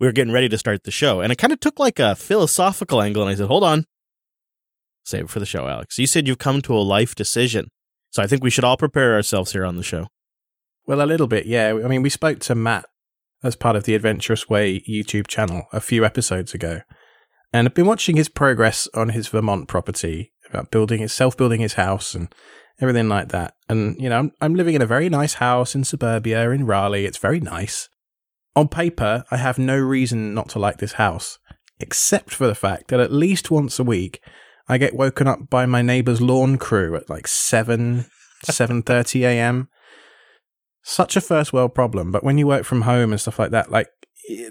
we were getting ready to start the show. And it kind of took like a philosophical angle. And I said, hold on, save it for the show, Alex. You said you've come to a life decision. So I think we should all prepare ourselves here on the show. Well, a little bit, yeah. I mean, we spoke to Matt as part of the Adventurous Way YouTube channel a few episodes ago. And I've been watching his progress on his Vermont property about building his self building his house and everything like that. And, you know, I'm, I'm living in a very nice house in suburbia in Raleigh. It's very nice. On paper, I have no reason not to like this house, except for the fact that at least once a week, I get woken up by my neighbor's lawn crew at like 7, 7.30 a.m. Such a first world problem. But when you work from home and stuff like that, like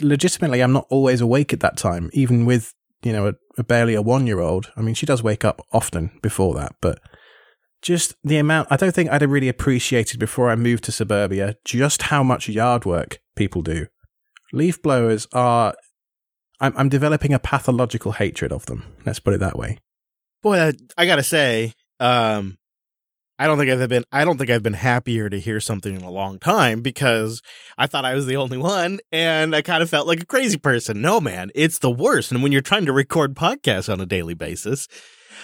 legitimately, I'm not always awake at that time, even with, you know, a, a barely a one year old. I mean, she does wake up often before that, but just the amount, I don't think I'd have really appreciated before I moved to suburbia just how much yard work people do. Leaf blowers are, I'm, I'm developing a pathological hatred of them. Let's put it that way. Boy, I, I gotta say, um, I don't think I've been I don't think I've been happier to hear something in a long time because I thought I was the only one and I kind of felt like a crazy person. No man, it's the worst. And when you're trying to record podcasts on a daily basis,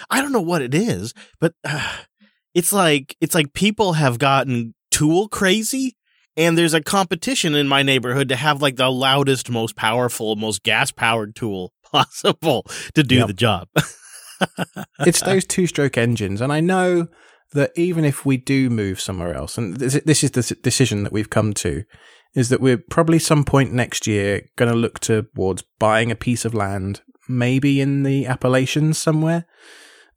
I don't know what it is, but uh, it's like it's like people have gotten tool crazy and there's a competition in my neighborhood to have like the loudest, most powerful, most gas powered tool possible to do yep. the job. it's those two stroke engines. And I know that even if we do move somewhere else, and this, this is the decision that we've come to, is that we're probably some point next year going to look towards buying a piece of land, maybe in the Appalachians somewhere.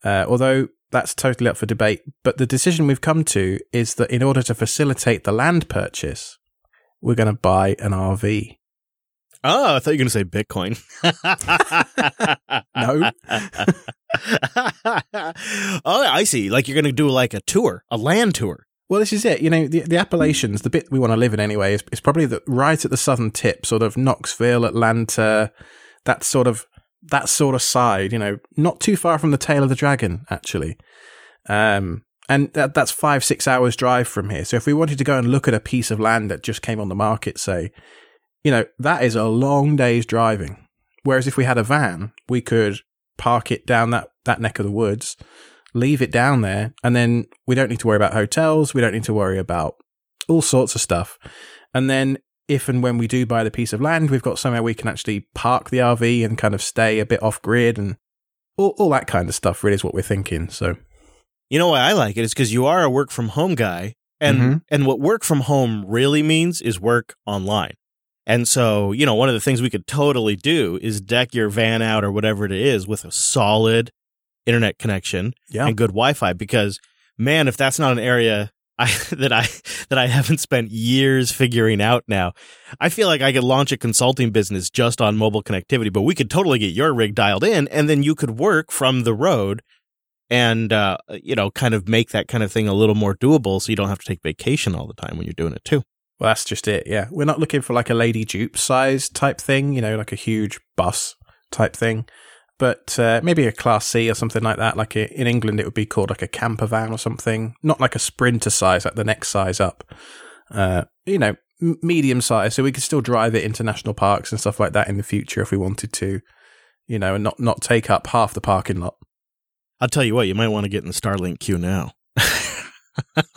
Uh, although that's totally up for debate. But the decision we've come to is that in order to facilitate the land purchase, we're going to buy an RV. Oh, ah, I thought you were going to say Bitcoin. no. oh, I see. Like you're going to do like a tour, a land tour. Well, this is it. You know, the, the Appalachians, the bit we want to live in anyway, is, is probably the, right at the southern tip, sort of Knoxville, Atlanta, that sort of that sort of side, you know, not too far from the tail of the dragon, actually. Um, and that, that's five, six hours drive from here. So if we wanted to go and look at a piece of land that just came on the market, say, you know, that is a long day's driving. Whereas if we had a van, we could park it down that, that neck of the woods, leave it down there, and then we don't need to worry about hotels. We don't need to worry about all sorts of stuff. And then if and when we do buy the piece of land, we've got somewhere we can actually park the RV and kind of stay a bit off grid and all, all that kind of stuff really is what we're thinking. So, you know why I like it is because you are a work from home guy. And, mm-hmm. and what work from home really means is work online. And so, you know, one of the things we could totally do is deck your van out or whatever it is with a solid internet connection yeah. and good Wi-Fi because man, if that's not an area I, that I that I haven't spent years figuring out now. I feel like I could launch a consulting business just on mobile connectivity, but we could totally get your rig dialed in, and then you could work from the road, and uh, you know, kind of make that kind of thing a little more doable, so you don't have to take vacation all the time when you're doing it too. Well, that's just it. Yeah, we're not looking for like a lady dupe size type thing, you know, like a huge bus type thing but uh, maybe a Class C or something like that. Like in England, it would be called like a camper van or something, not like a Sprinter size, like the next size up. Uh, you know, medium size, so we could still drive it into national parks and stuff like that in the future if we wanted to. You know, and not not take up half the parking lot. I'll tell you what, you might want to get in the Starlink queue now.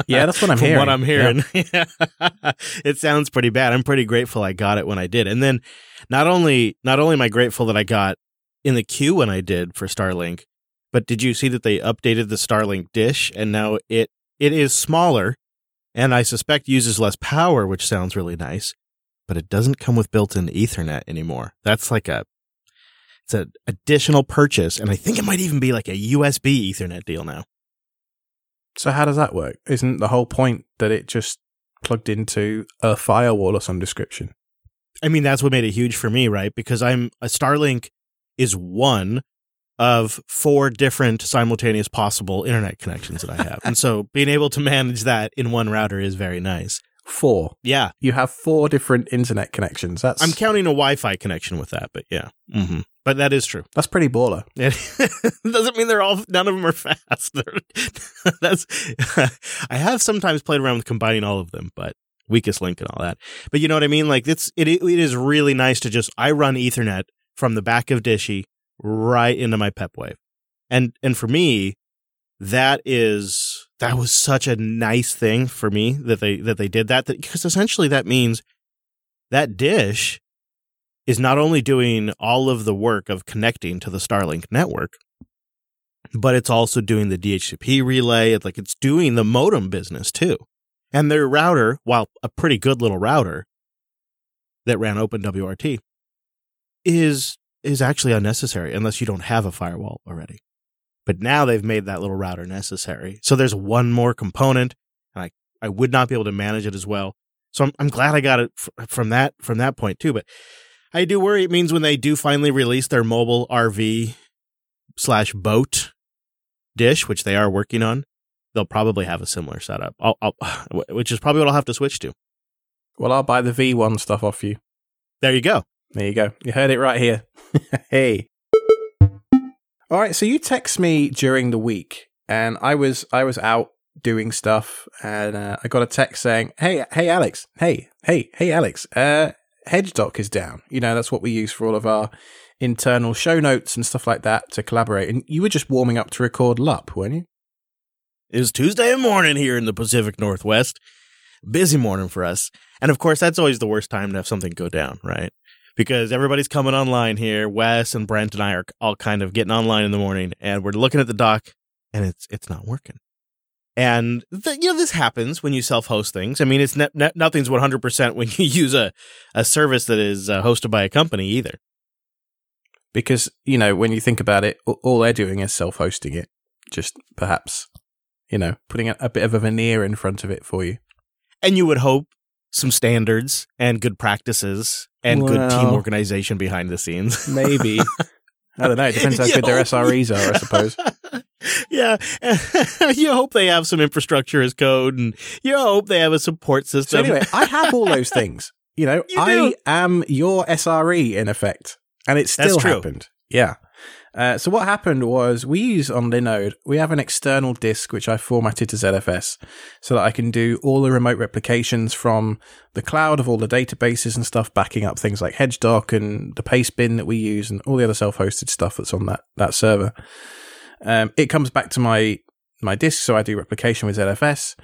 yeah, that's what I'm From hearing. What I'm hearing, yeah. it sounds pretty bad. I'm pretty grateful I got it when I did. And then, not only not only am I grateful that I got in the queue when I did for Starlink. But did you see that they updated the Starlink dish and now it it is smaller and I suspect uses less power, which sounds really nice, but it doesn't come with built-in Ethernet anymore. That's like a it's an additional purchase and I think it might even be like a USB Ethernet deal now. So how does that work? Isn't the whole point that it just plugged into a firewall or some description? I mean, that's what made it huge for me, right? Because I'm a Starlink is one of four different simultaneous possible internet connections that I have. and so being able to manage that in one router is very nice. Four. Yeah. You have four different internet connections. That's I'm counting a Wi-Fi connection with that, but yeah. Mm-hmm. But that is true. That's pretty baller. It doesn't mean they're all none of them are fast. That's I have sometimes played around with combining all of them, but weakest link and all that. But you know what I mean? Like it's it it is really nice to just I run Ethernet from the back of Dishy right into my PepWave. And and for me, that is that was such a nice thing for me that they that they did that because essentially that means that dish is not only doing all of the work of connecting to the Starlink network, but it's also doing the DHCP relay. It's like it's doing the modem business too. And their router, while a pretty good little router that ran OpenWRT, is is actually unnecessary unless you don't have a firewall already. But now they've made that little router necessary. So there's one more component, and I, I would not be able to manage it as well. So I'm, I'm glad I got it f- from that from that point too. But I do worry it means when they do finally release their mobile RV slash boat dish, which they are working on, they'll probably have a similar setup. I'll, I'll, which is probably what I'll have to switch to. Well, I'll buy the V1 stuff off you. There you go. There you go. You heard it right here. hey. All right, so you text me during the week, and I was I was out doing stuff, and uh, I got a text saying, "Hey, hey, Alex, hey, hey, hey, Alex, uh, HedgeDoc is down. You know that's what we use for all of our internal show notes and stuff like that to collaborate. And you were just warming up to record LUP, weren't you? It was Tuesday morning here in the Pacific Northwest. Busy morning for us, and of course that's always the worst time to have something go down, right? because everybody's coming online here. Wes and Brent and I are all kind of getting online in the morning, and we're looking at the dock, and it's it's not working. And the, you know this happens when you self-host things. I mean, it's ne- ne- nothing's one hundred percent when you use a a service that is uh, hosted by a company either. Because you know when you think about it, all they're doing is self-hosting it, just perhaps you know putting a, a bit of a veneer in front of it for you. And you would hope some standards and good practices and well, good team organization behind the scenes. maybe. I don't know. It depends how good their SREs are, I suppose. Yeah. you hope they have some infrastructure as code and you hope they have a support system. So anyway, I have all those things. You know, you I am your SRE in effect. And it still happened. Yeah. Uh, so what happened was we use on Linode, we have an external disk which I formatted to ZFS so that I can do all the remote replications from the cloud of all the databases and stuff, backing up things like HedgeDoc and the Pastebin that we use and all the other self-hosted stuff that's on that that server. Um, it comes back to my my disk, so I do replication with ZFS.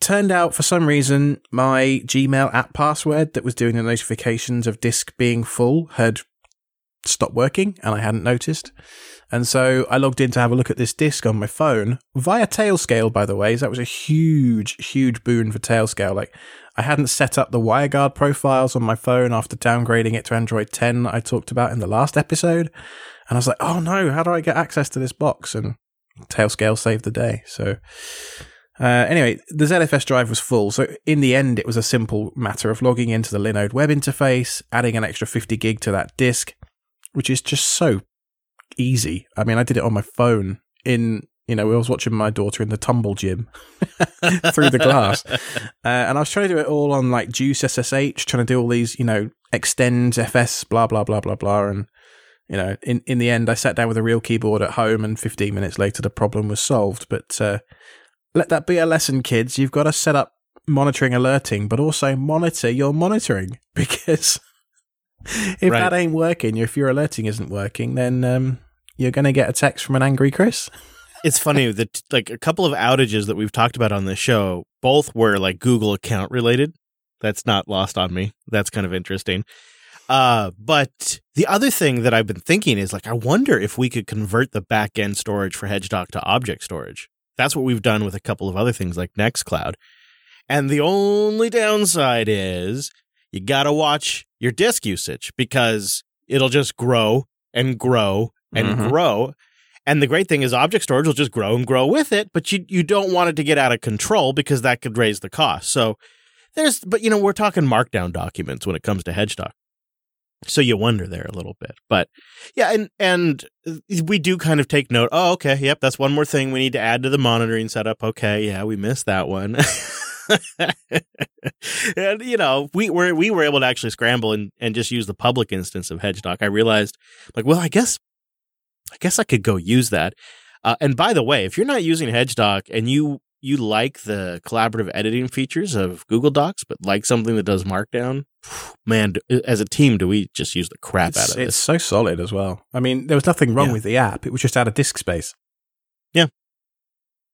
Turned out for some reason my Gmail app password that was doing the notifications of disk being full had stopped working and I hadn't noticed. And so I logged in to have a look at this disk on my phone via Tailscale, by the way. So that was a huge, huge boon for Tailscale. Like I hadn't set up the WireGuard profiles on my phone after downgrading it to Android 10 I talked about in the last episode. And I was like, oh no, how do I get access to this box? And Tailscale saved the day. So uh, anyway, the ZFS drive was full, so in the end, it was a simple matter of logging into the Linode web interface, adding an extra 50 gig to that disk, which is just so easy. I mean, I did it on my phone in, you know, I was watching my daughter in the tumble gym through the glass. Uh, and I was trying to do it all on like JuiceSSH, trying to do all these, you know, extends FS, blah, blah, blah, blah, blah. And, you know, in, in the end, I sat down with a real keyboard at home and 15 minutes later, the problem was solved. But uh, let that be a lesson, kids. You've got to set up monitoring alerting, but also monitor your monitoring because if right. that ain't working, if your alerting isn't working, then um, you're going to get a text from an angry Chris. it's funny that like a couple of outages that we've talked about on the show, both were like Google account related. That's not lost on me. That's kind of interesting. Uh, but the other thing that I've been thinking is like, I wonder if we could convert the back end storage for HedgeDoc to object storage. That's what we've done with a couple of other things like Nextcloud. And the only downside is you got to watch your disk usage because it'll just grow and grow and mm-hmm. grow. And the great thing is object storage will just grow and grow with it, but you you don't want it to get out of control because that could raise the cost. So there's but you know, we're talking markdown documents when it comes to HedgeDoc. So you wonder there a little bit. But yeah, and and we do kind of take note. Oh, okay, yep, that's one more thing we need to add to the monitoring setup. Okay, yeah, we missed that one. and you know, we were we were able to actually scramble and, and just use the public instance of HedgeDoc. I realized, like, well, I guess, I guess I could go use that. Uh, and by the way, if you're not using HedgeDoc and you you like the collaborative editing features of Google Docs, but like something that does Markdown, man, as a team, do we just use the crap it's, out of it? It's so solid as well. I mean, there was nothing wrong Yeah. with the app; it was just out of disk space. Yeah,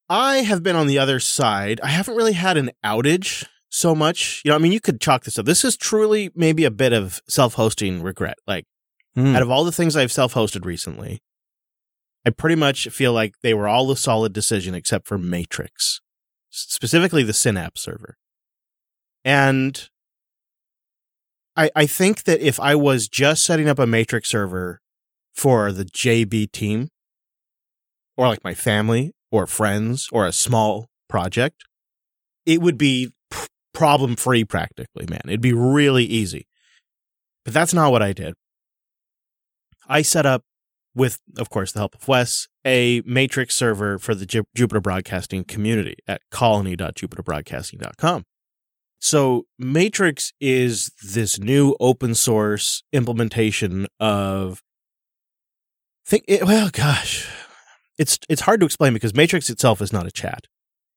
I have been on the other side. I haven't really had an outage so much. You know, I mean, you could chalk this up. This is truly maybe a bit of self hosting regret. Like, Mm. out of all the things I've self hosted recently, I pretty much feel like they were all a solid decision except for Matrix, specifically the Synapse server. And I, I think that if I was just setting up a Matrix server for the JB team, or like my family or friends or a small project, it would be problem free practically, man. It'd be really easy. But that's not what I did. I set up with, of course, the help of Wes, a matrix server for the Ju- Jupiter Broadcasting community at colony.jupiterbroadcasting.com. So Matrix is this new open source implementation of think it, well gosh it's it's hard to explain because Matrix itself is not a chat.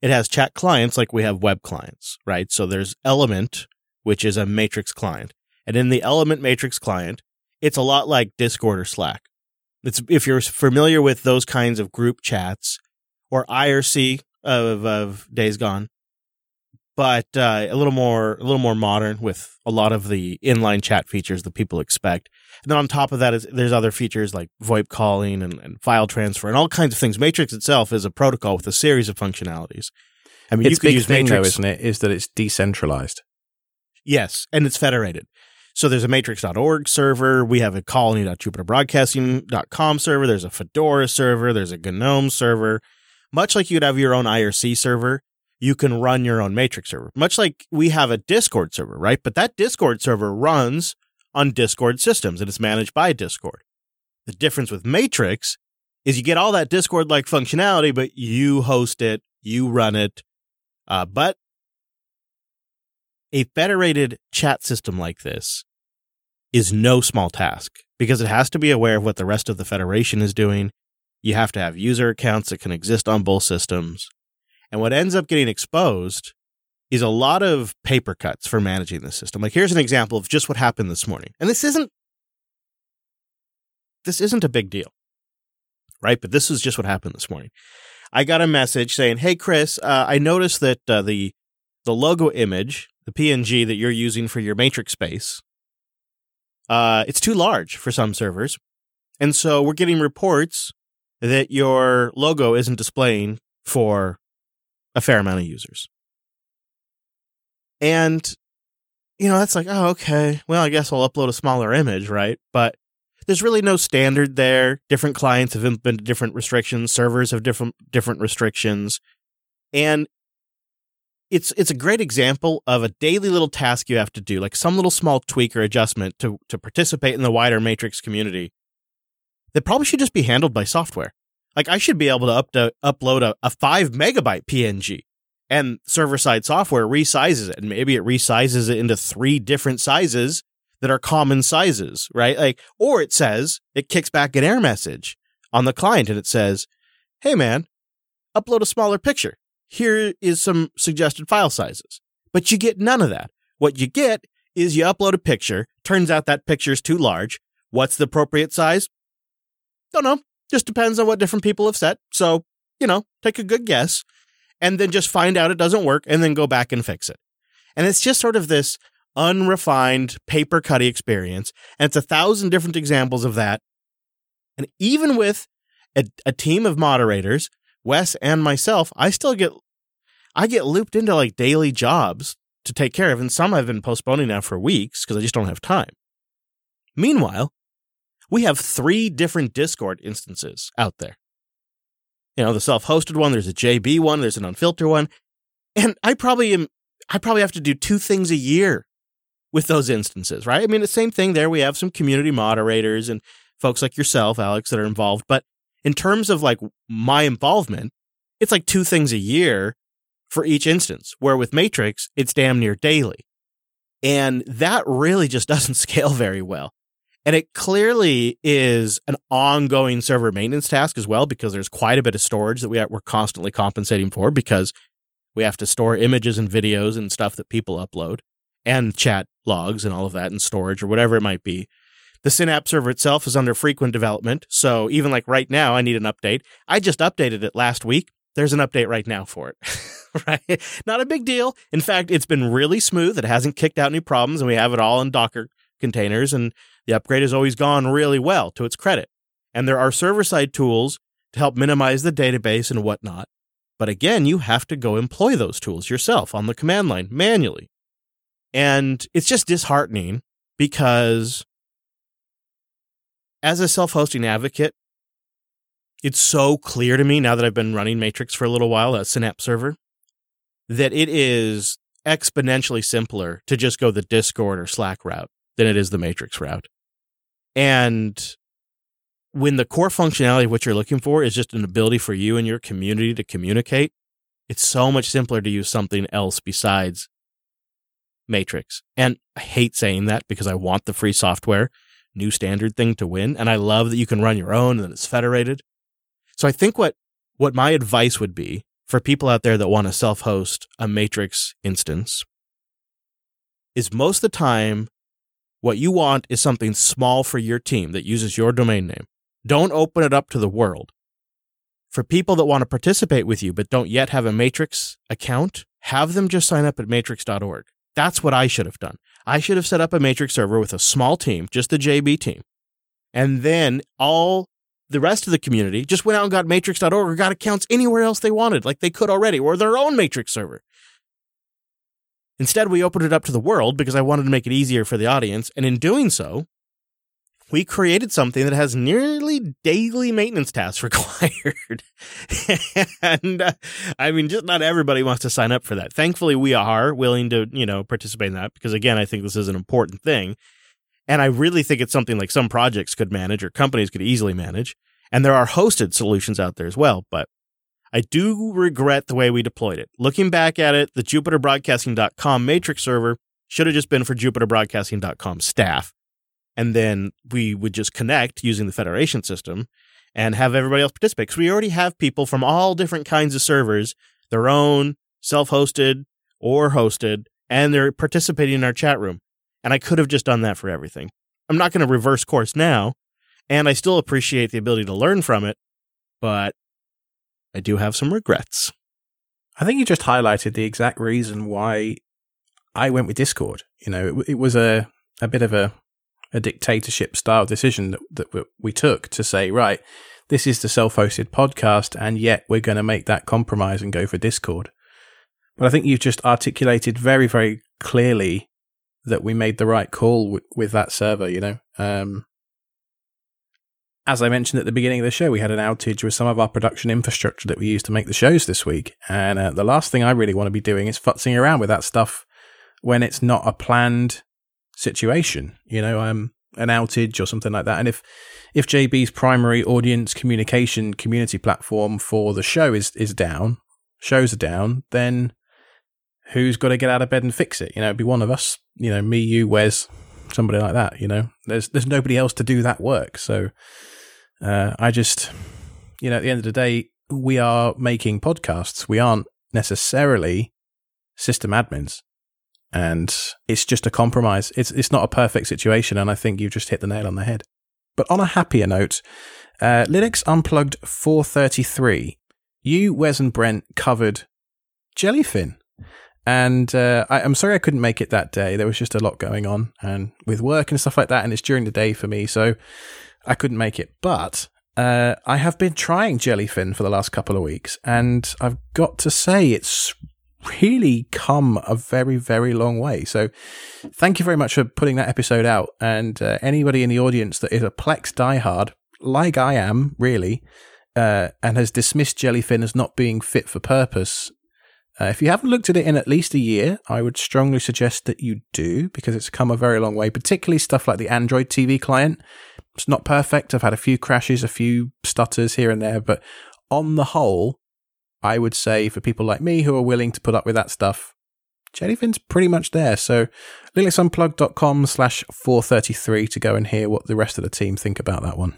It has chat clients like we have web clients, right? So there's Element, which is a Matrix client. And in the Element Matrix client, it's a lot like Discord or Slack. It's if you're familiar with those kinds of group chats or IRC of, of Days Gone, but uh, a little more a little more modern with a lot of the inline chat features that people expect. And then on top of that is there's other features like VoIP calling and, and file transfer and all kinds of things. Matrix itself is a protocol with a series of functionalities. I mean, its you could big use thing, Matrix. though, isn't it? Is that it's decentralized. Yes, and it's federated. So there's a matrix.org server. We have a colony.jupiterbroadcasting.com server. There's a Fedora server. There's a GNOME server. Much like you'd have your own IRC server, you can run your own matrix server. Much like we have a Discord server, right? But that Discord server runs on Discord systems and it's managed by Discord. The difference with Matrix is you get all that Discord like functionality, but you host it, you run it. Uh, but a federated chat system like this is no small task because it has to be aware of what the rest of the federation is doing. You have to have user accounts that can exist on both systems. And what ends up getting exposed is a lot of paper cuts for managing the system. Like here's an example of just what happened this morning. And this isn't this isn't a big deal. Right? But this is just what happened this morning. I got a message saying, "Hey Chris, uh, I noticed that uh, the the logo image, the PNG that you're using for your matrix space, uh, it's too large for some servers. And so we're getting reports that your logo isn't displaying for a fair amount of users. And, you know, that's like, oh, okay. Well, I guess I'll upload a smaller image, right? But there's really no standard there. Different clients have implemented different restrictions, servers have different different restrictions. And it's it's a great example of a daily little task you have to do, like some little small tweak or adjustment to to participate in the wider Matrix community. That probably should just be handled by software. Like I should be able to, up to upload a, a five megabyte PNG, and server side software resizes it, and maybe it resizes it into three different sizes that are common sizes, right? Like, or it says it kicks back an error message on the client, and it says, "Hey man, upload a smaller picture." Here is some suggested file sizes. But you get none of that. What you get is you upload a picture. Turns out that picture is too large. What's the appropriate size? Don't know. Just depends on what different people have set. So, you know, take a good guess and then just find out it doesn't work and then go back and fix it. And it's just sort of this unrefined paper cutty experience. And it's a thousand different examples of that. And even with a, a team of moderators, Wes and myself, I still get I get looped into like daily jobs to take care of, and some I've been postponing now for weeks because I just don't have time. Meanwhile, we have three different Discord instances out there. You know, the self-hosted one, there's a JB one, there's an unfiltered one, and I probably am I probably have to do two things a year with those instances, right? I mean, the same thing there. We have some community moderators and folks like yourself, Alex, that are involved, but in terms of like my involvement, it's like two things a year for each instance, where with Matrix, it's damn near daily. And that really just doesn't scale very well. And it clearly is an ongoing server maintenance task as well, because there's quite a bit of storage that we are, we're constantly compensating for because We have to store images and videos and stuff that people upload and chat logs and all of that and storage or whatever it might be. The Synapse server itself is under frequent development. So even like right now, I need an update. I just updated it last week. There's an update right now for it. right? Not a big deal. In fact, it's been really smooth. It hasn't kicked out any problems and we have it all in Docker containers and the upgrade has always gone really well to its credit. And there are server side tools to help minimize the database and whatnot. But again, you have to go employ those tools yourself on the command line manually. And it's just disheartening because as a self hosting advocate, it's so clear to me now that I've been running Matrix for a little while, a Synapse server, that it is exponentially simpler to just go the Discord or Slack route than it is the Matrix route. And when the core functionality of what you're looking for is just an ability for you and your community to communicate, it's so much simpler to use something else besides Matrix. And I hate saying that because I want the free software, new standard thing to win. And I love that you can run your own and it's federated. So I think what, what my advice would be for people out there that want to self host a Matrix instance is most of the time, what you want is something small for your team that uses your domain name. Don't open it up to the world. For people that want to participate with you but don't yet have a Matrix account, have them just sign up at matrix.org. That's what I should have done. I should have set up a Matrix server with a small team, just the JB team. And then all the rest of the community just went out and got matrix.org or got accounts anywhere else they wanted, like they could already, or their own Matrix server. Instead, we opened it up to the world because I wanted to make it easier for the audience. And in doing so, we created something that has nearly daily maintenance tasks required. and uh, I mean, just not everybody wants to sign up for that. Thankfully, we are willing to, you know, participate in that because again, I think this is an important thing. And I really think it's something like some projects could manage or companies could easily manage. And there are hosted solutions out there as well, but I do regret the way we deployed it. Looking back at it, the jupiterbroadcasting.com matrix server should have just been for jupiterbroadcasting.com staff. And then we would just connect using the federation system and have everybody else participate because we already have people from all different kinds of servers their own self-hosted or hosted and they're participating in our chat room. And i could have just done that for everything. I'm not going to reverse course now and i still appreciate the ability to learn from it but i do have some regrets i think you just highlighted the exact reason why i went with discord you know it, it was a a bit of a a dictatorship style decision that, that we took to say, right, this is the self hosted podcast, and yet we're going to make that compromise and go for Discord. But I think you've just articulated very, very clearly that we made the right call w- with that server, you know. Um, as I mentioned at the beginning of the show, we had an outage with some of our production infrastructure that we used to make the shows this week. And uh, the last thing I really want to be doing is futzing around with that stuff when it's not a planned situation, you know, um, an outage or something like that. And if if JB's primary audience communication community platform for the show is is down, shows are down, then who's got to get out of bed and fix it? You know, it'd be one of us. You know, me, you, Wes, somebody like that. You know, there's there's nobody else to do that work. So uh, I just, you know, at the end of the day, we are making podcasts. We aren't necessarily system admins and it's just a compromise. It's it's not a perfect situation, and I think you've just hit the nail on the head. But on a happier note, uh, Linux Unplugged 433. You, Wes, and Brent covered Jellyfin. And uh, I, am sorry I couldn't make it that day. There was just a lot going on and with work and stuff like that. And it's during the day for me. So I couldn't make it. But uh, I have been trying Jellyfin for the last couple of weeks. And I've got to say, it's really come a very, very long way. So thank you very much for putting that episode out. And uh, anybody in the audience that is a Plex diehard, like I am, really, uh, and has dismissed Jellyfin as not being fit for purpose. Uh, if you haven't looked at it in at least a year, I would strongly suggest that you do because it's come a very long way, particularly stuff like the Android TV client. It's not perfect. I've had a few crashes, a few stutters here and there, but on the whole, I would say for people like me who are willing to put up with that stuff, Jellyfin's pretty much there. So linuxunplugged.com slash 433 to go and hear what the rest of the team think about that one.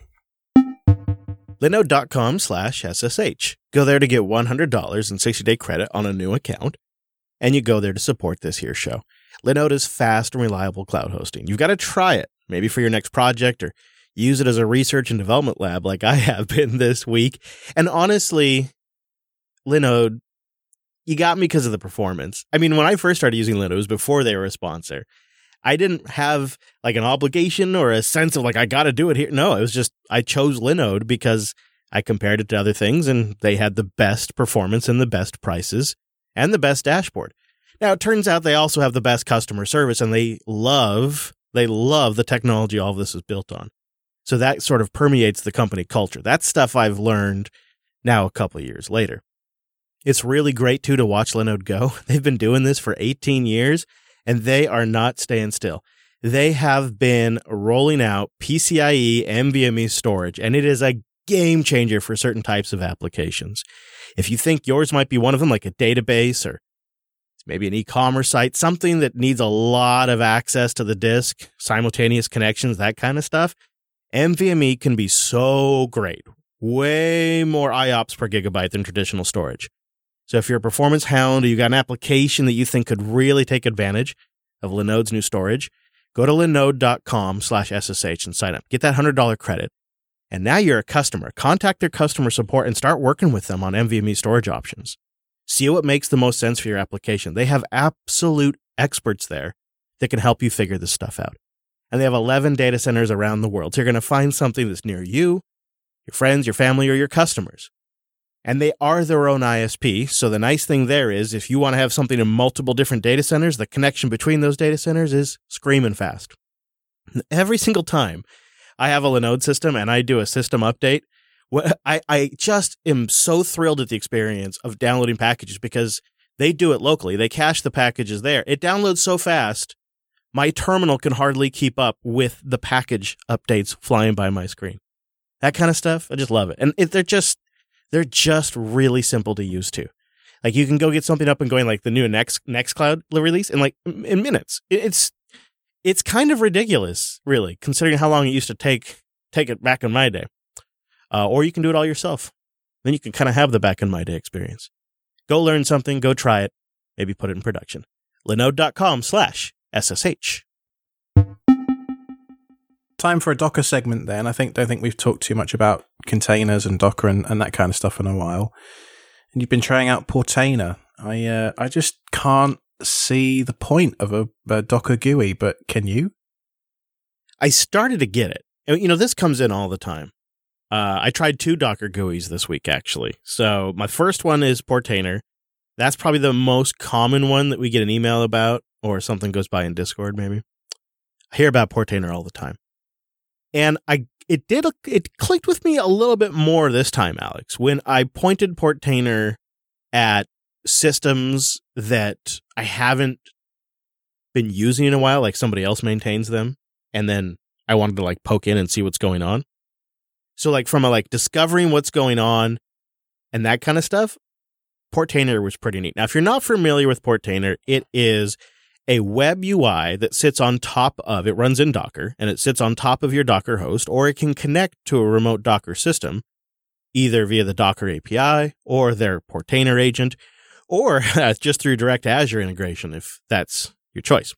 Linode.com slash SSH. Go there to get $100 in 60 day credit on a new account, and you go there to support this here show. Linode is fast and reliable cloud hosting. You've got to try it, maybe for your next project or use it as a research and development lab like I have been this week. And honestly, Linode, you got me because of the performance. I mean, when I first started using Linode, it was before they were a sponsor. I didn't have like an obligation or a sense of like, I got to do it here. No, it was just, I chose Linode because I compared it to other things and they had the best performance and the best prices and the best dashboard. Now, it turns out they also have the best customer service and they love, they love the technology all of this is built on. So that sort of permeates the company culture. That's stuff I've learned now a couple years later. It's really great too to watch Linode go. They've been doing this for 18 years and they are not staying still. They have been rolling out PCIe NVMe storage and it is a game changer for certain types of applications. If you think yours might be one of them, like a database or maybe an e-commerce site, something that needs a lot of access to the disk, simultaneous connections, that kind of stuff, NVMe can be so great. Way more IOPS per gigabyte than traditional storage. So if you're a performance hound or you got an application that you think could really take advantage of Linode's new storage, go to linode.com slash SSH and sign up. Get that $100 credit. And now you're a customer. Contact their customer support and start working with them on NVMe storage options. See what makes the most sense for your application. They have absolute experts there that can help you figure this stuff out and they have 11 data centers around the world. So you're going to find something that's near you, your friends, your family, or your customers. And they are their own ISP. So the nice thing there is if you want to have something in multiple different data centers, the connection between those data centers is screaming fast. Every single time I have a Linode system and I do a system update, I, I just am so thrilled at the experience of downloading packages because they do it locally. They cache the packages there. It downloads so fast my terminal can hardly keep up with the package updates flying by my screen. That kind of stuff, I just love it. And it, they're just they're just really simple to use too. Like you can go get something up and going like the new Next Nextcloud release in like in minutes. It's it's kind of ridiculous, really, considering how long it used to take take it back in my day. Uh, or you can do it all yourself. Then you can kind of have the back in my day experience. Go learn something, go try it, maybe put it in production. Linode.com slash SSH. Time for a Docker segment then. I think don't think we've talked too much about containers and Docker and, and that kind of stuff in a while. And you've been trying out Portainer. I uh, I just can't see the point of a, a Docker GUI, but can you? I started to get it. You know, this comes in all the time. Uh, I tried two Docker GUIs this week, actually. So my first one is Portainer. That's probably the most common one that we get an email about or something goes by in Discord, maybe. I hear about Portainer all the time. And I it did it clicked with me a little bit more this time, Alex, when I pointed Portainer at systems that I haven't been using in a while, like somebody else maintains them, and then I wanted to like poke in and see what's going on. So like from a like discovering what's going on and that kind of stuff, Portainer was pretty neat. Now, if you're not familiar with Portainer, it is a web UI that sits on top of it runs in Docker and it sits on top of your Docker host, or it can connect to a remote Docker system, either via the Docker API or their Portainer agent, or just through direct Azure integration if that's your choice.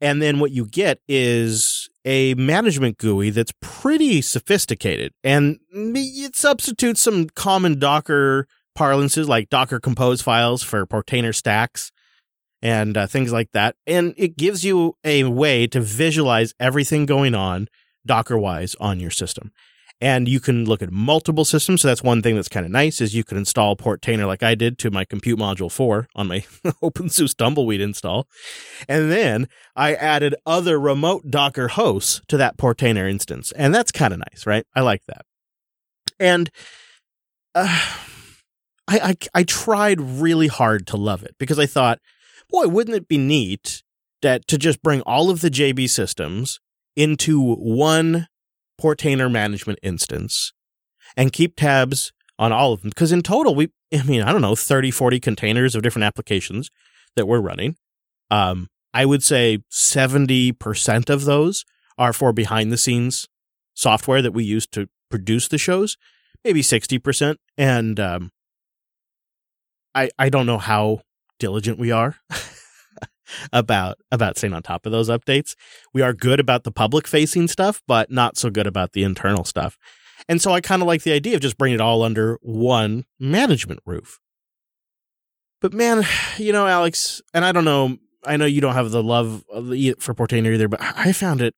And then what you get is a management GUI that's pretty sophisticated and it substitutes some common Docker parlances like Docker compose files for Portainer stacks and uh, things like that. And it gives you a way to visualize everything going on Docker wise on your system. And you can look at multiple systems. So that's one thing that's kind of nice is you can install Portainer like I did to my compute module 4 on my OpenSUSE Tumbleweed install. And then I added other remote Docker hosts to that Portainer instance. And that's kind of nice, right? I like that. And uh, I, I, I tried really hard to love it because I thought, boy, wouldn't it be neat that to just bring all of the JB systems into one Portainer management instance and keep tabs on all of them? Because in total, we, I mean, I don't know, 30, 40 containers of different applications that we're running. Um, I would say 70% of those are for behind the scenes software that we use to produce the shows, maybe 60%. And um, I, I don't know how diligent we are about about staying on top of those updates. We are good about the public facing stuff, but not so good about the internal stuff. And so I kind of like the idea of just bringing it all under one management roof. But man, you know, Alex, and I don't know, I know you don't have the love for Portainer either, but I found it,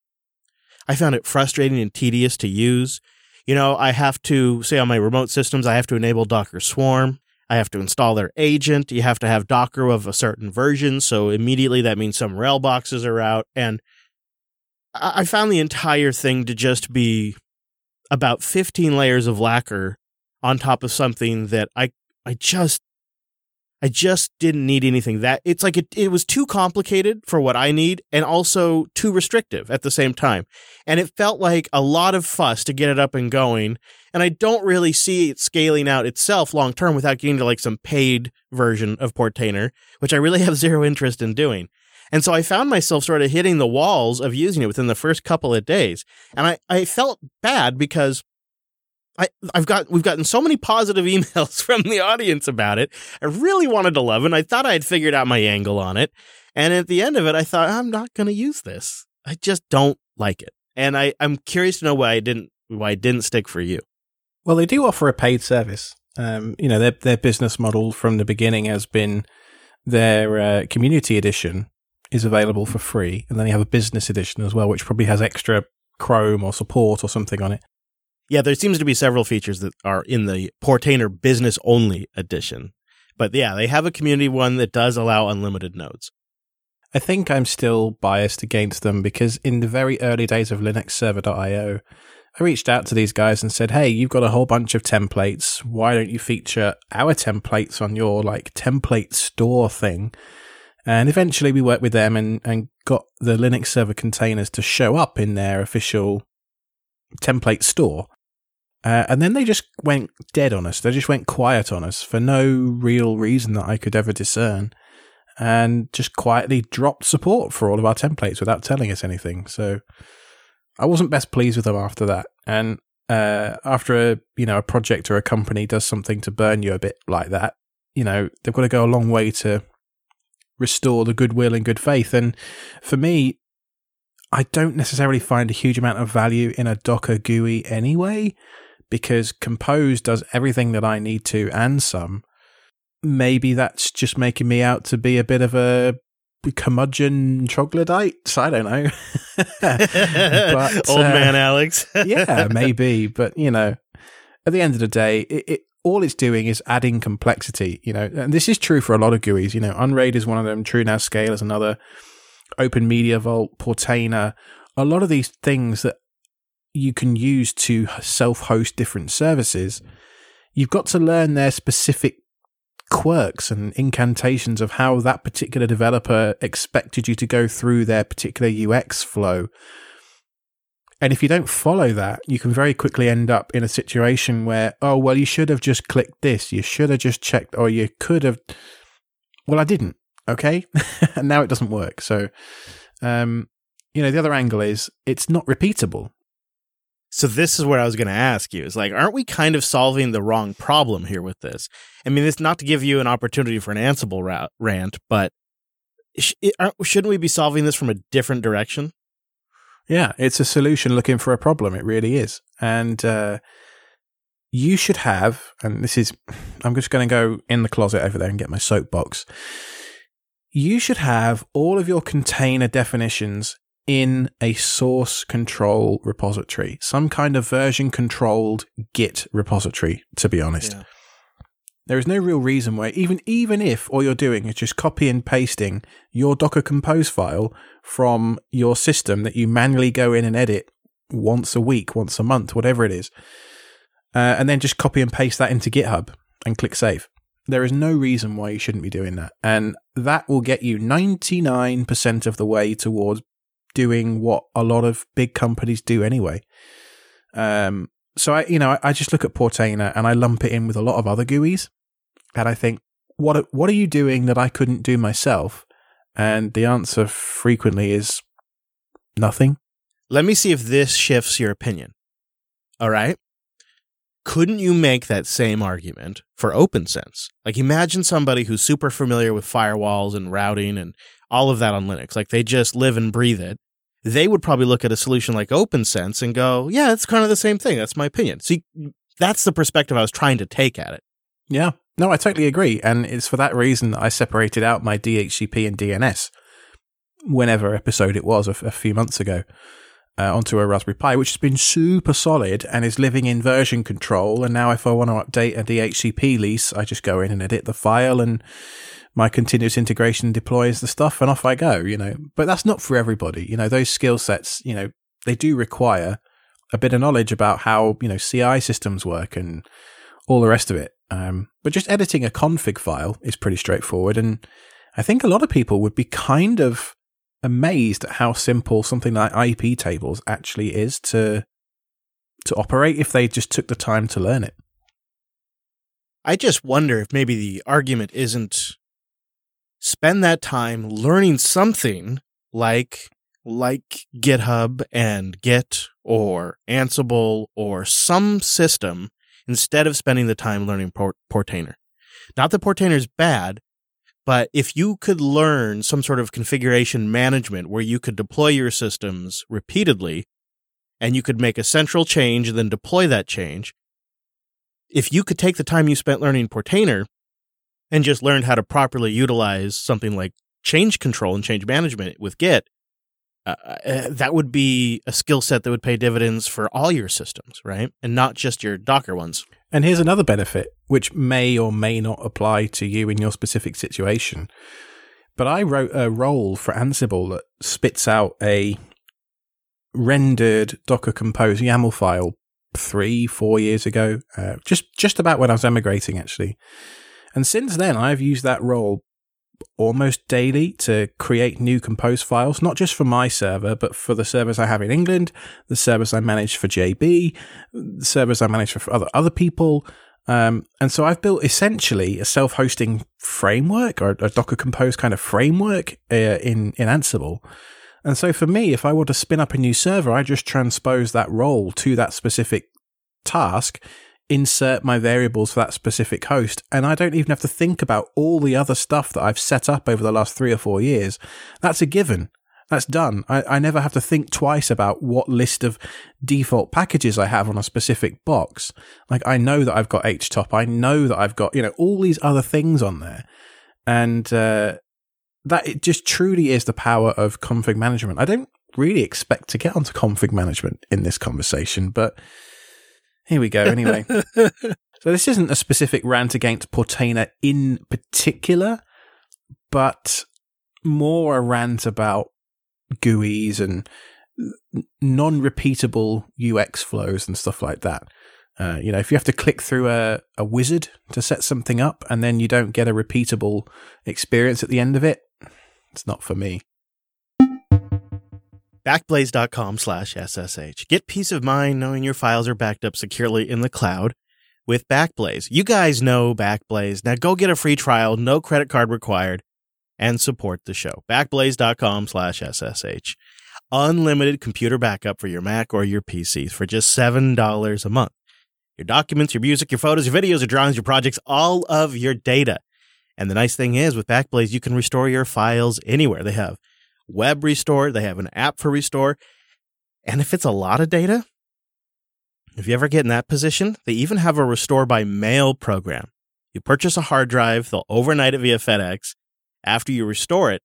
I found it frustrating and tedious to use. You know, I have to say on my remote systems, I have to enable Docker Swarm. I have to install their agent. You have to have Docker of a certain version. So immediately that means some RHEL boxes are out. And I found the entire thing to just be about 15 layers of lacquer on top of something that I, I just I just didn't need anything that it's like it, it was too complicated for what I need and also too restrictive at the same time. And it felt like a lot of fuss to get it up and going. And I don't really see it scaling out itself long term without getting to like some paid version of Portainer, which I really have zero interest in doing. And so I found myself sort of hitting the walls of using it within the first couple of days. And I, I felt bad because I, I've got we've gotten so many positive emails from the audience about it. I really wanted to love it. And I thought I had figured out my angle on it. And at the end of it, I thought I'm not going to use this. I just don't like it. And I, I'm curious to know why I didn't why I didn't stick for you. Well, they do offer a paid service. Um, you know, their their business model from the beginning has been their uh, community edition is available for free, and then you have a business edition as well, which probably has extra Chrome or support or something on it. Yeah, there seems to be several features that are in the Portainer business only edition. But yeah, they have a community one that does allow unlimited nodes. I think I'm still biased against them because in the very early days of linuxserver.io, I reached out to these guys and said, "Hey, you've got a whole bunch of templates. Why don't you feature our templates on your like template store thing?" And eventually we worked with them and, and got the Linux server containers to show up in their official template store. Uh, and then they just went dead on us. They just went quiet on us for no real reason that I could ever discern. And just quietly dropped support for all of our templates without telling us anything. So I wasn't best pleased with them after that. And uh, after a you know a project or a company does something to burn you a bit like that, you know they've got to go a long way to restore the goodwill and good faith. And for me, I don't necessarily find a huge amount of value in a Docker GUI anyway, because Compose does everything that I need to and some. Maybe that's just making me out to be a bit of a curmudgeon troglodyte. I don't know. but, Old uh, man Alex. yeah, maybe. But, you know, at the end of the day, it, it all it's doing is adding complexity, you know, and this is true for a lot of GUIs, you know, Unraid is one of them, TrueNAS Scale is another, OpenMediaVault, Portainer, a lot of these things that you can use to self-host different services, you've got to learn their specific quirks and incantations of how that particular developer expected you to go through their particular UX flow and if you don't follow that, you can very quickly end up in a situation where, oh, well, you should have just clicked this. You should have just checked, or you could have. Well, I didn't. Okay. and now it doesn't work. So, um, you know, the other angle is it's not repeatable. So this is what I was going to ask you. Is like, aren't we kind of solving the wrong problem here with this? I mean, it's not to give you an opportunity for an Ansible rant, but sh- shouldn't we be solving this from a different direction? Yeah, it's a solution looking for a problem. It really is. And uh, you should have, and this is, I'm just going to go in the closet over there and get my soapbox. You should have all of your container definitions in a source control repository, some kind of version controlled Git repository, to be honest. Yeah. There is no real reason why, even even if all you're doing is just copy and pasting your Docker Compose file from your system that you manually go in and edit once a week, once a month, whatever it is, uh, and then just copy and paste that into GitHub and click save. There is no reason why you shouldn't be doing that, and that will get you 99% of the way towards doing what a lot of big companies do anyway. Um, so I, you know, I, I just look at Portainer and I lump it in with a lot of other GUIs, and I think, what what are you doing that I couldn't do myself? And the answer frequently is nothing. Let me see if this shifts your opinion. All right. Couldn't you make that same argument for OPNsense? Like imagine somebody who's super familiar with firewalls and routing and all of that on Linux. Like they just live and breathe it. They would probably look at a solution like OPNsense and go, yeah, it's kind of the same thing. That's my opinion. See, that's the perspective I was trying to take at it. Yeah. No, I totally agree. And it's for that reason that I separated out my DHCP and DNS whenever episode it was a, a few months ago uh, onto a Raspberry Pi, which has been super solid and is living in version control. And now, if I want to update a DHCP lease, I just go in and edit the file, and my continuous integration deploys the stuff, and off I go. You know, but that's not for everybody. You know, those skill sets, you know, they do require a bit of knowledge about how you know CI systems work and all the rest of it. Um, but just editing a config file is pretty straightforward, and I think a lot of people would be kind of amazed at how simple something like iptables actually is to to operate if they just took the time to learn it. I just wonder if maybe the argument isn't spend that time learning something like like GitHub and Git or Ansible or some system instead of spending the time learning Port- Portainer. Not that Portainer is bad, but if you could learn some sort of configuration management where you could deploy your systems repeatedly and you could make a central change and then deploy that change, if you could take the time you spent learning Portainer and just learned how to properly utilize something like change control and change management with Git, uh, uh, that would be a skill set that would pay dividends for all your systems, right? And not just your Docker ones. And here's another benefit, which may or may not apply to you in your specific situation. But I wrote a role for Ansible that spits out a rendered Docker Compose YAML file three, four years ago, uh, just just about when I was emigrating, actually. And since then, I've used that role almost daily to create new compose files, not just for my server, but for the servers I have in England, the servers I manage for JB, the servers I manage for other other people. Um, and so I've built essentially a self-hosting framework or a Docker Compose kind of framework uh, in in Ansible. And so for me, if I were to spin up a new server, I just transpose that role to that specific task insert my variables for that specific host. And I don't even have to think about all the other stuff that I've set up over the last three or four years. That's a given. That's done. I, I never have to think twice about what list of default packages I have on a specific box. Like I know that I've got HTOP. I know that I've got, you know, all these other things on there. And, uh, that it just truly is the power of config management. I don't really expect to get onto config management in this conversation, but here we go, anyway. so this isn't a specific rant against Portainer in particular, but more a rant about GUIs and non-repeatable UX flows and stuff like that. Uh, you know, if you have to click through a, a wizard to set something up and then you don't get a repeatable experience at the end of it, it's not for me backblaze.com slash SSH. Get peace of mind knowing your files are backed up securely in the cloud with Backblaze. You guys know Backblaze. Now go get a free trial, no credit card required, and support the show. Backblaze.com slash SSH. Unlimited computer backup for your Mac or your PCs for just $7 a month. Your documents, your music, your photos, your videos, your drawings, your projects, all of your data. And the nice thing is with Backblaze, you can restore your files anywhere. They have web restore, they have an app for restore. And if it's a lot of data, if you ever get in that position, they even have a restore by mail program. You purchase a hard drive, they'll overnight it via FedEx. After you restore it,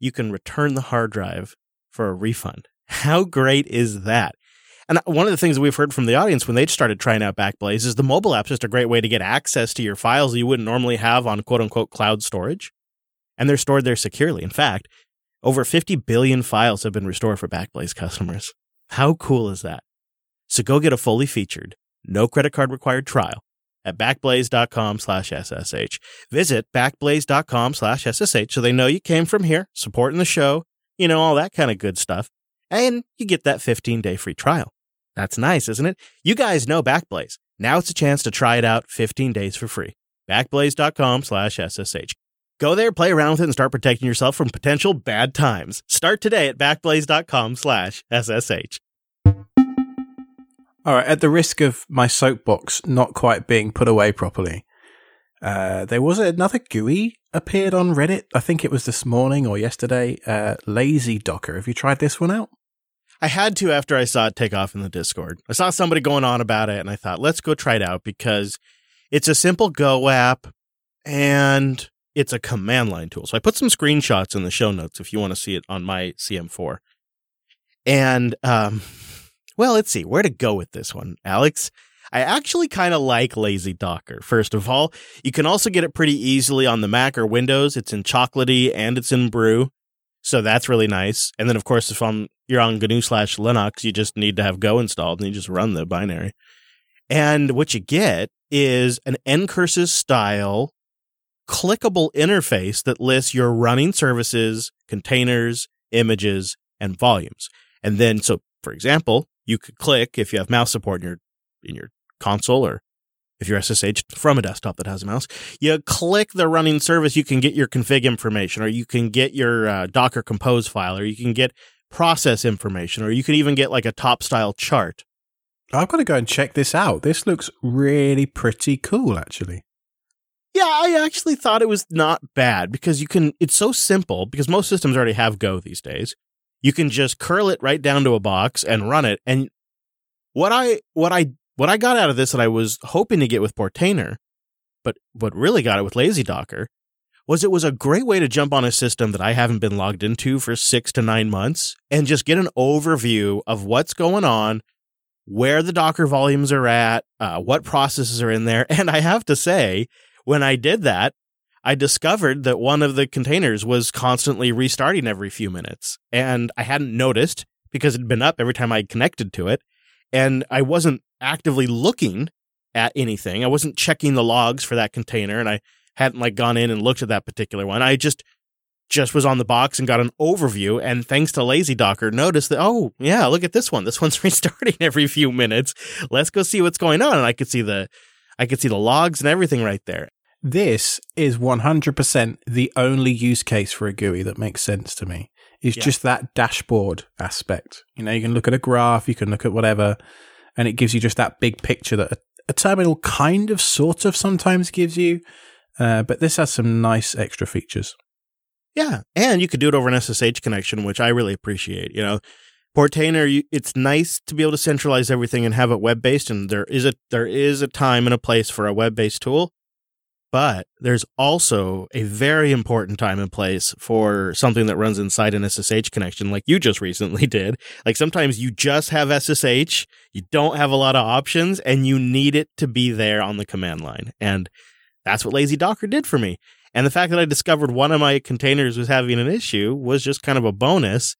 you can return the hard drive for a refund. How great is that? And one of the things we've heard from the audience when they started trying out Backblaze is the mobile app's just a great way to get access to your files that you wouldn't normally have on quote unquote cloud storage. And they're stored there securely. In fact, over 50 billion files have been restored for Backblaze customers. How cool is that? So go get a fully featured, no credit card required trial at backblaze.com slash SSH. Visit backblaze.com slash SSH so they know you came from here, supporting the show, you know, all that kind of good stuff. And you get that 15 day free trial. That's nice, isn't it? You guys know Backblaze. Now it's a chance to try it out 15 days for free. Backblaze.com slash SSH. Go there, play around with it, and start protecting yourself from potential bad times. Start today at backblaze.com slash SSH. All right, at the risk of my soapbox not quite being put away properly, uh, there was another GUI appeared on Reddit. I think it was this morning or yesterday. Uh, Lazy Docker. Have you tried this one out? I had to after I saw it take off in the Discord. I saw somebody going on about it, and I thought, let's go try it out because it's a simple Go app and it's a command line tool. So I put some screenshots in the show notes if you want to see it on my CM4. And um, well, let's see where to go with this one, Alex. I actually kind of like Lazy Docker. First of all, you can also get it pretty easily on the Mac or Windows. It's in Chocolatey and it's in Brew. So that's really nice. And then, of course, if on, you're on GNU slash Linux, you just need to have Go installed and you just run the binary. And what you get is an ncurses style clickable interface that lists your running services, containers, images, and volumes. And then, so for example, you could click if you have mouse support in your in your console or if you're SSH from a desktop that has a mouse, you click the running service, you can get your config information, or you can get your uh, Docker Compose file, or you can get process information, or you can even get like a top style chart. I've got to go and check this out. This looks really pretty cool, actually. Yeah, I actually thought it was not bad because you can, it's so simple because most systems already have Go these days. You can just curl it right down to a box and run it. And what I, what I, what I got out of this that I was hoping to get with Portainer, but what really got it with Lazy Docker was it was a great way to jump on a system that I haven't been logged into for six to nine months and just get an overview of what's going on, where the Docker volumes are at, uh, what processes are in there. And I have to say, when I did that, I discovered that one of the containers was constantly restarting every few minutes. And I hadn't noticed because it'd been up every time I connected to it. And I wasn't actively looking at anything. I wasn't checking the logs for that container and I hadn't like gone in and looked at that particular one. I just just was on the box and got an overview and thanks to lazy docker noticed that oh yeah look at this one this one's restarting every few minutes let's go see what's going on and i could see the i could see the logs and everything right there this is 100% the only use case for a GUI that makes sense to me. Is yeah. just that dashboard aspect. You know, you can look at a graph, you can look at whatever, and it gives you just that big picture that a, a terminal kind of, sort of, sometimes gives you. Uh, but this has some nice extra features. Yeah, and you could do it over an SSH connection, which I really appreciate. You know, Portainer, it's nice to be able to centralize everything and have it web based, and there is a there is a time and a place for a web based tool. But there's also a very important time and place for something that runs inside an SSH connection, like you just recently did. Like sometimes you just have SSH, you don't have a lot of options, and you need it to be there on the command line. And that's what Lazy Docker did for me. And the fact that I discovered one of my containers was having an issue was just kind of a bonus.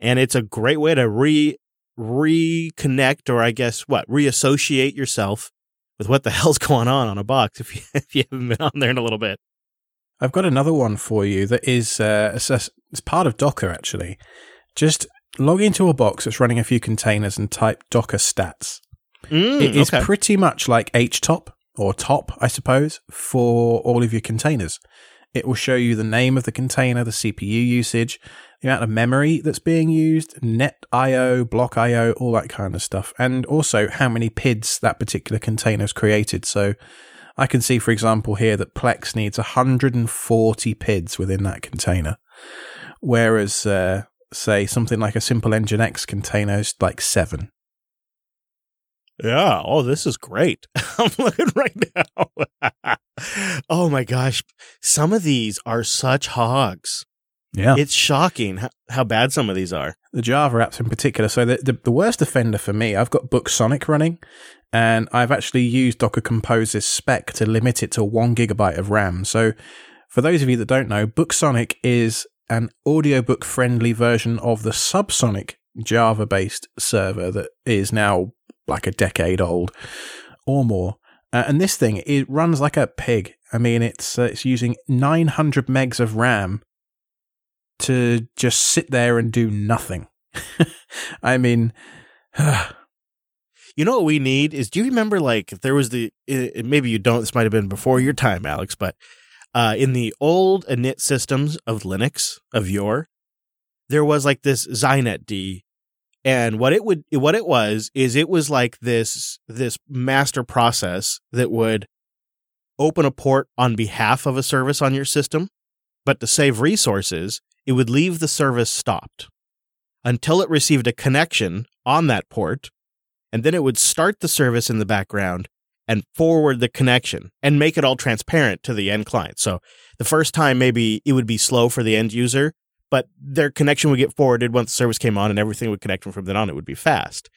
And it's a great way to re reconnect, or I guess what, reassociate yourself with what the hell's going on on a box if you, if you haven't been on there in a little bit. I've got another one for you that is uh, it's, part of Docker actually. Just log into a box that's running a few containers and type Docker stats. Mm, it is okay. pretty much like HTOP or top, I suppose, for all of your containers. It will show you the name of the container, the CPU usage, the amount of memory that's being used, net IO, block IO, all that kind of stuff, and also how many PIDs that particular container has created. So I can see, for example, here that Plex needs 140 PIDs within that container, whereas, uh, say, something like a simple Nginx container is like seven. Yeah. Oh, this is great. I'm looking right now. oh my gosh. Some of these are such hogs. Yeah. It's shocking how, how, bad some of these are. The Java apps in particular. So the, the, the worst offender for me, I've got Booksonic running and I've actually used Docker Compose's spec to limit it to one gigabyte of RAM. So for those of you that don't know, Booksonic is an audiobook friendly version of the Subsonic Java based server that is now like a decade old or more. Uh, and this thing, it runs like a pig. I mean, it's uh, it's using 900 megs of RAM to just sit there and do nothing. I mean, you know what we need is do you remember like there was the maybe you don't this might have been before your time Alex, but uh, in the old init systems of Linux of yore, there was like this xinetd And what it would what it was is it was like this this master process that would open a port on behalf of a service on your system, but to save resources, it would leave the service stopped until it received a connection on that port, and then it would start the service in the background and forward the connection and make it all transparent to the end client. So the first time, maybe it would be slow for the end user, but their connection would get forwarded once the service came on and everything would connect from then on. It would be fast.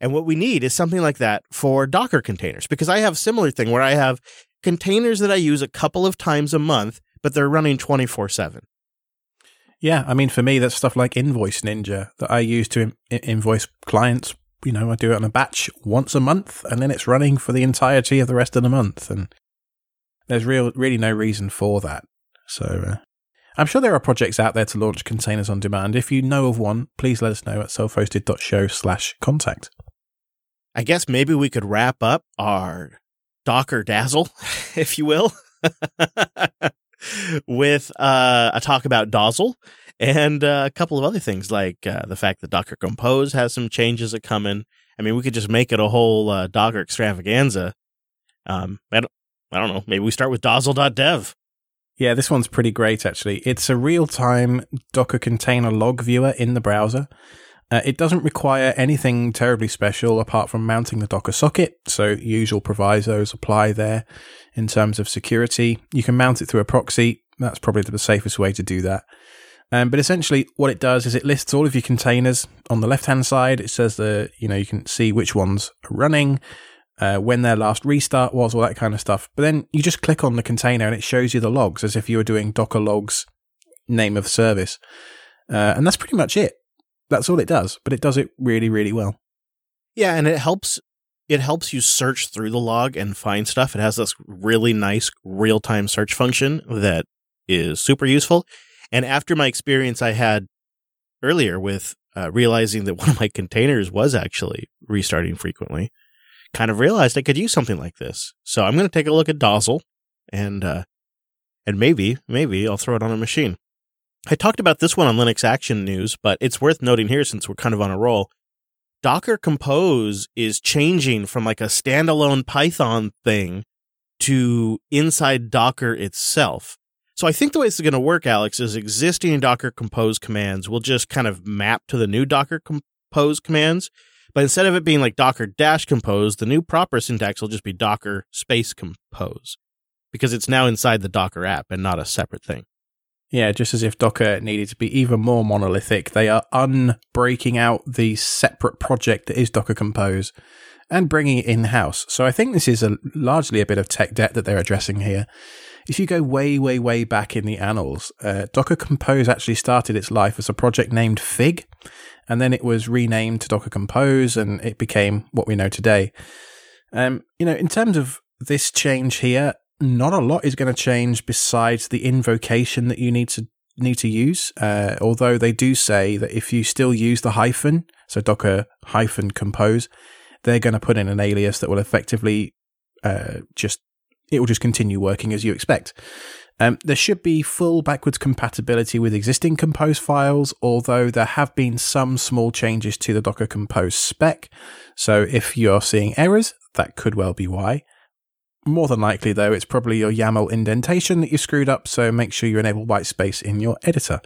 And what we need is something like that for Docker containers because I have a similar thing where I have containers that I use a couple of times a month, but they're running 24 7. Yeah, I mean, for me, that's stuff like Invoice Ninja that I use to in- invoice clients. You know, I do it on a batch once a month, and then it's running for the entirety of the rest of the month. And there's real, really no reason for that. So uh, I'm sure there are projects out there to launch containers on demand. If you know of one, please let us know at selfhosted.show slash contact. I guess maybe we could wrap up our Docker Dazzle, if you will, with uh, a talk about Dozzle and uh, a couple of other things like uh, the fact that Docker Compose has some changes that come in. I mean, we could just make it a whole uh, Docker extravaganza. Um, I don't, I don't know. Maybe we start with Dozzle.dev. Yeah, this one's pretty great actually. It's a real time Docker container log viewer in the browser. Uh, it doesn't require anything terribly special apart from mounting the Docker socket, so usual provisos apply there in terms of security. You can mount it through a proxy. That's probably the safest way to do that. Um, but essentially, what it does is it lists all of your containers on the left hand side. It says that you know you can see which ones are running, uh, when their last restart was, all that kind of stuff. But then you just click on the container and it shows you the logs as if you were doing Docker logs name of service, uh, and that's pretty much it. That's all it does, but it does it really, really well. Yeah, and it helps it helps you search through the log and find stuff. It has this really nice real-time search function that is super useful. And after my experience I had earlier with uh, realizing that one of my containers was actually restarting frequently, kind of realized I could use something like this. So I'm going to take a look at Dozzle and uh, and maybe maybe I'll throw it on a machine. I talked about this one on Linux Action News, but it's worth noting here since we're kind of on a roll. Docker Compose is changing from like a standalone Python thing to inside Docker itself. So I think the way this is going to work, Alex, is existing Docker Compose commands will just kind of map to the new Docker Compose commands. But instead of it being like Docker dash compose, the new proper syntax will just be Docker space compose because it's now inside the Docker app and not a separate thing. Yeah, just as if Docker needed to be even more monolithic, they are unbreaking out the separate project that is Docker Compose and bringing it in house. So I think this is a, largely a bit of tech debt that they're addressing here. If you go way, way, way back in the annals, uh, Docker Compose actually started its life as a project named Fig, and then it was renamed to Docker Compose, and it became what we know today. Um, you know, in terms of this change here, not a lot is going to change besides the invocation that you need to need to use. Uh, although they do say that if you still use the hyphen, so Docker hyphen compose, they're going to put in an alias that will effectively uh, just it will just continue working as you expect. Um, there should be full backwards compatibility with existing Compose files, although there have been some small changes to the Docker Compose spec. So if you're seeing errors, that could well be why. More than likely, though, it's probably your YAML indentation that you screwed up, so make sure you enable whitespace in your editor.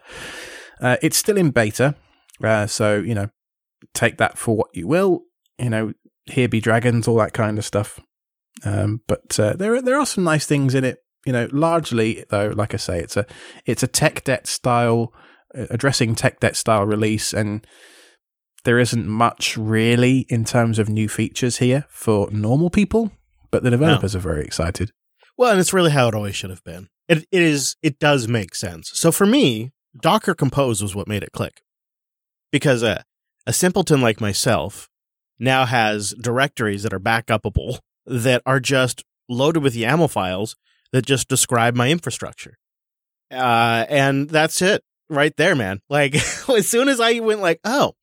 Uh, it's still in beta, uh, so, you know, take that for what you will. You know, here be dragons, all that kind of stuff. Um, but uh, there, there are some nice things in it. You know, largely though, like I say, it's a it's a tech debt style uh, addressing tech debt style release, and there isn't much really in terms of new features here for normal people but the developers no. are very excited. Well, and it's really how it always should have been. It, it is. It does make sense. So for me, Docker Compose was what made it click, because a a simpleton like myself now has directories that are backupable that are just loaded with YAML files that just describe my infrastructure, uh, and that's it right there, man. Like as soon as I went like, oh,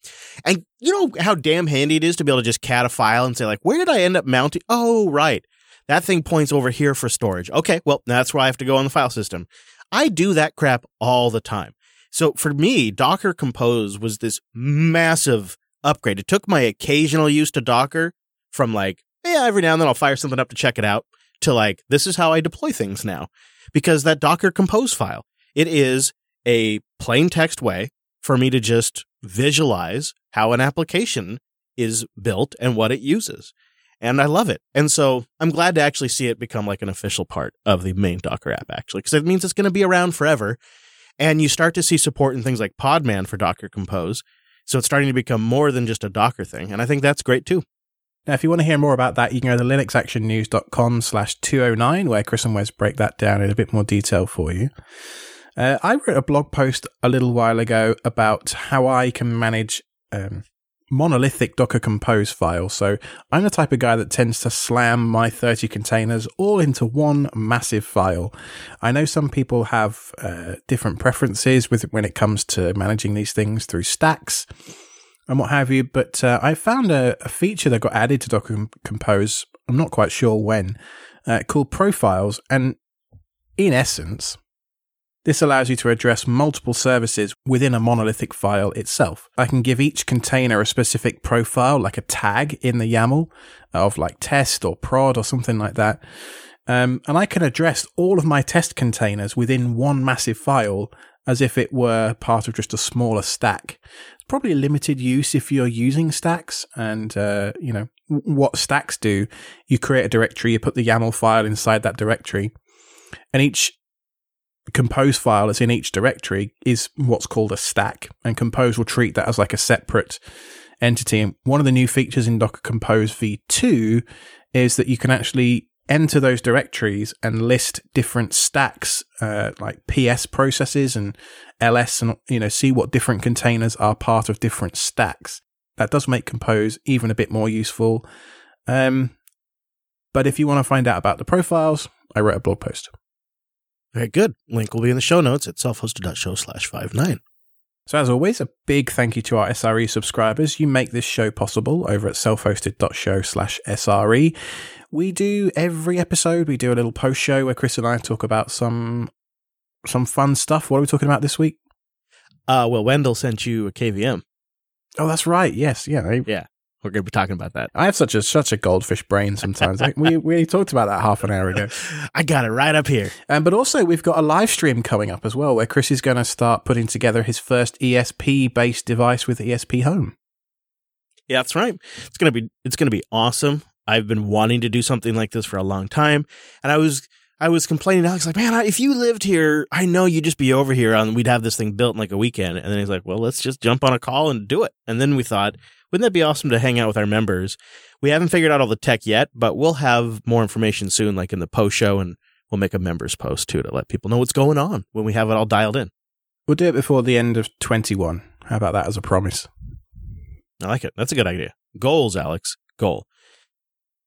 and you know how damn handy it is to be able to just cat a file and say like, where did I end up mounting? Oh, right. That thing points over here for storage. Okay, well, that's where I have to go on the file system. I do that crap all the time. So for me, Docker Compose was this massive upgrade. It took my occasional use to Docker from like, yeah, every now and then I'll fire something up to check it out to like, this is how I deploy things now. Because that Docker compose file, it is a plain text way for me to just visualize how an application is built and what it uses. And I love it. And so I'm glad to actually see it become like an official part of the main Docker app, actually, because it means it's going to be around forever. And you start to see support in things like Podman for Docker Compose. So it's starting to become more than just a Docker thing. And I think that's great too. Now, if you want to hear more about that, you can go to linuxactionnews.com slash 209, where Chris and Wes break that down in a bit more detail for you. Uh, I wrote a blog post a little while ago about how I can manage um, monolithic Docker Compose files. So I'm the type of guy that tends to slam my 30 containers all into one massive file. I know some people have uh, different preferences with when it comes to managing these things through stacks and what have you, but uh, I found a, a, feature that got added to Docker Compose. I'm not quite sure when, uh, called profiles. And in essence, this allows you to address multiple services within a monolithic file itself. I can give each container a specific profile, like a tag in the YAML of like test or prod or something like that. Um, and I can address all of my test containers within one massive file as if it were part of just a smaller stack. It's probably limited use if you're using stacks and, uh, you know, what stacks do. You create a directory, you put the YAML file inside that directory and each compose file that's in each directory is what's called a stack, and compose will treat that as like a separate entity. And one of the new features in Docker Compose v2 is that you can actually enter those directories and list different stacks, uh, like PS processes and LS, and you know see what different containers are part of different stacks. That does make Compose even a bit more useful. Um, but if you want to find out about the profiles, I wrote a blog post. Very good. Link will be in the show notes at selfhosted.show slash five nine. So, as always, a big thank you to our SRE subscribers. You make this show possible over at selfhosted.show slash SRE. We do every episode, we do a little post show where Chris and I talk about some some fun stuff. What are we talking about this week? Uh, well, Wendell sent you a KVM. Oh, that's right. Yes. Yeah. I, yeah. We're going to be talking about that. I have such a such a goldfish brain sometimes. we we talked about that half an hour ago. I got it right up here. Um, but also, we've got a live stream coming up as well, where Chris is going to start putting together his first ESP based device with ESPHome. Yeah, that's right. It's gonna be it's gonna be awesome. I've been wanting to do something like this for a long time, and I was I was complaining to Alex like, man, if you lived here, I know you'd just be over here and we'd have this thing built in like a weekend. And then he's like, well, let's just jump on a call and do it. And then we thought, wouldn't that be awesome to hang out with our members? We haven't figured out all the tech yet, but we'll have more information soon, like in the post show, and we'll make a members post too to let people know what's going on when we have it all dialed in. We'll do it before the end of 21. How about that as a promise? I like it. That's a good idea. Goals, Alex. Goal.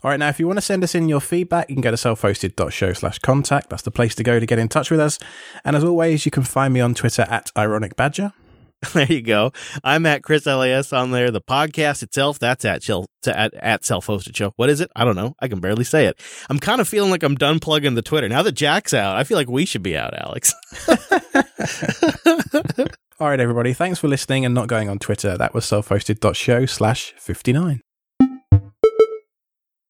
All right, now, if you want to send us in your feedback, you can go to selfhosted.show slash contact. That's the place to go to get in touch with us. And as always, you can find me on Twitter at Ironic Badger. there you go. I'm at Chris LAS on there. The podcast itself, that's at chill at, at self hosted show. What is it? I don't know. I can barely say it. I'm kind of feeling like I'm done plugging the Twitter. Now that Jack's out, I feel like we should be out, Alex. All right, everybody. Thanks for listening and not going on Twitter. That was self-hosted.show slash 59.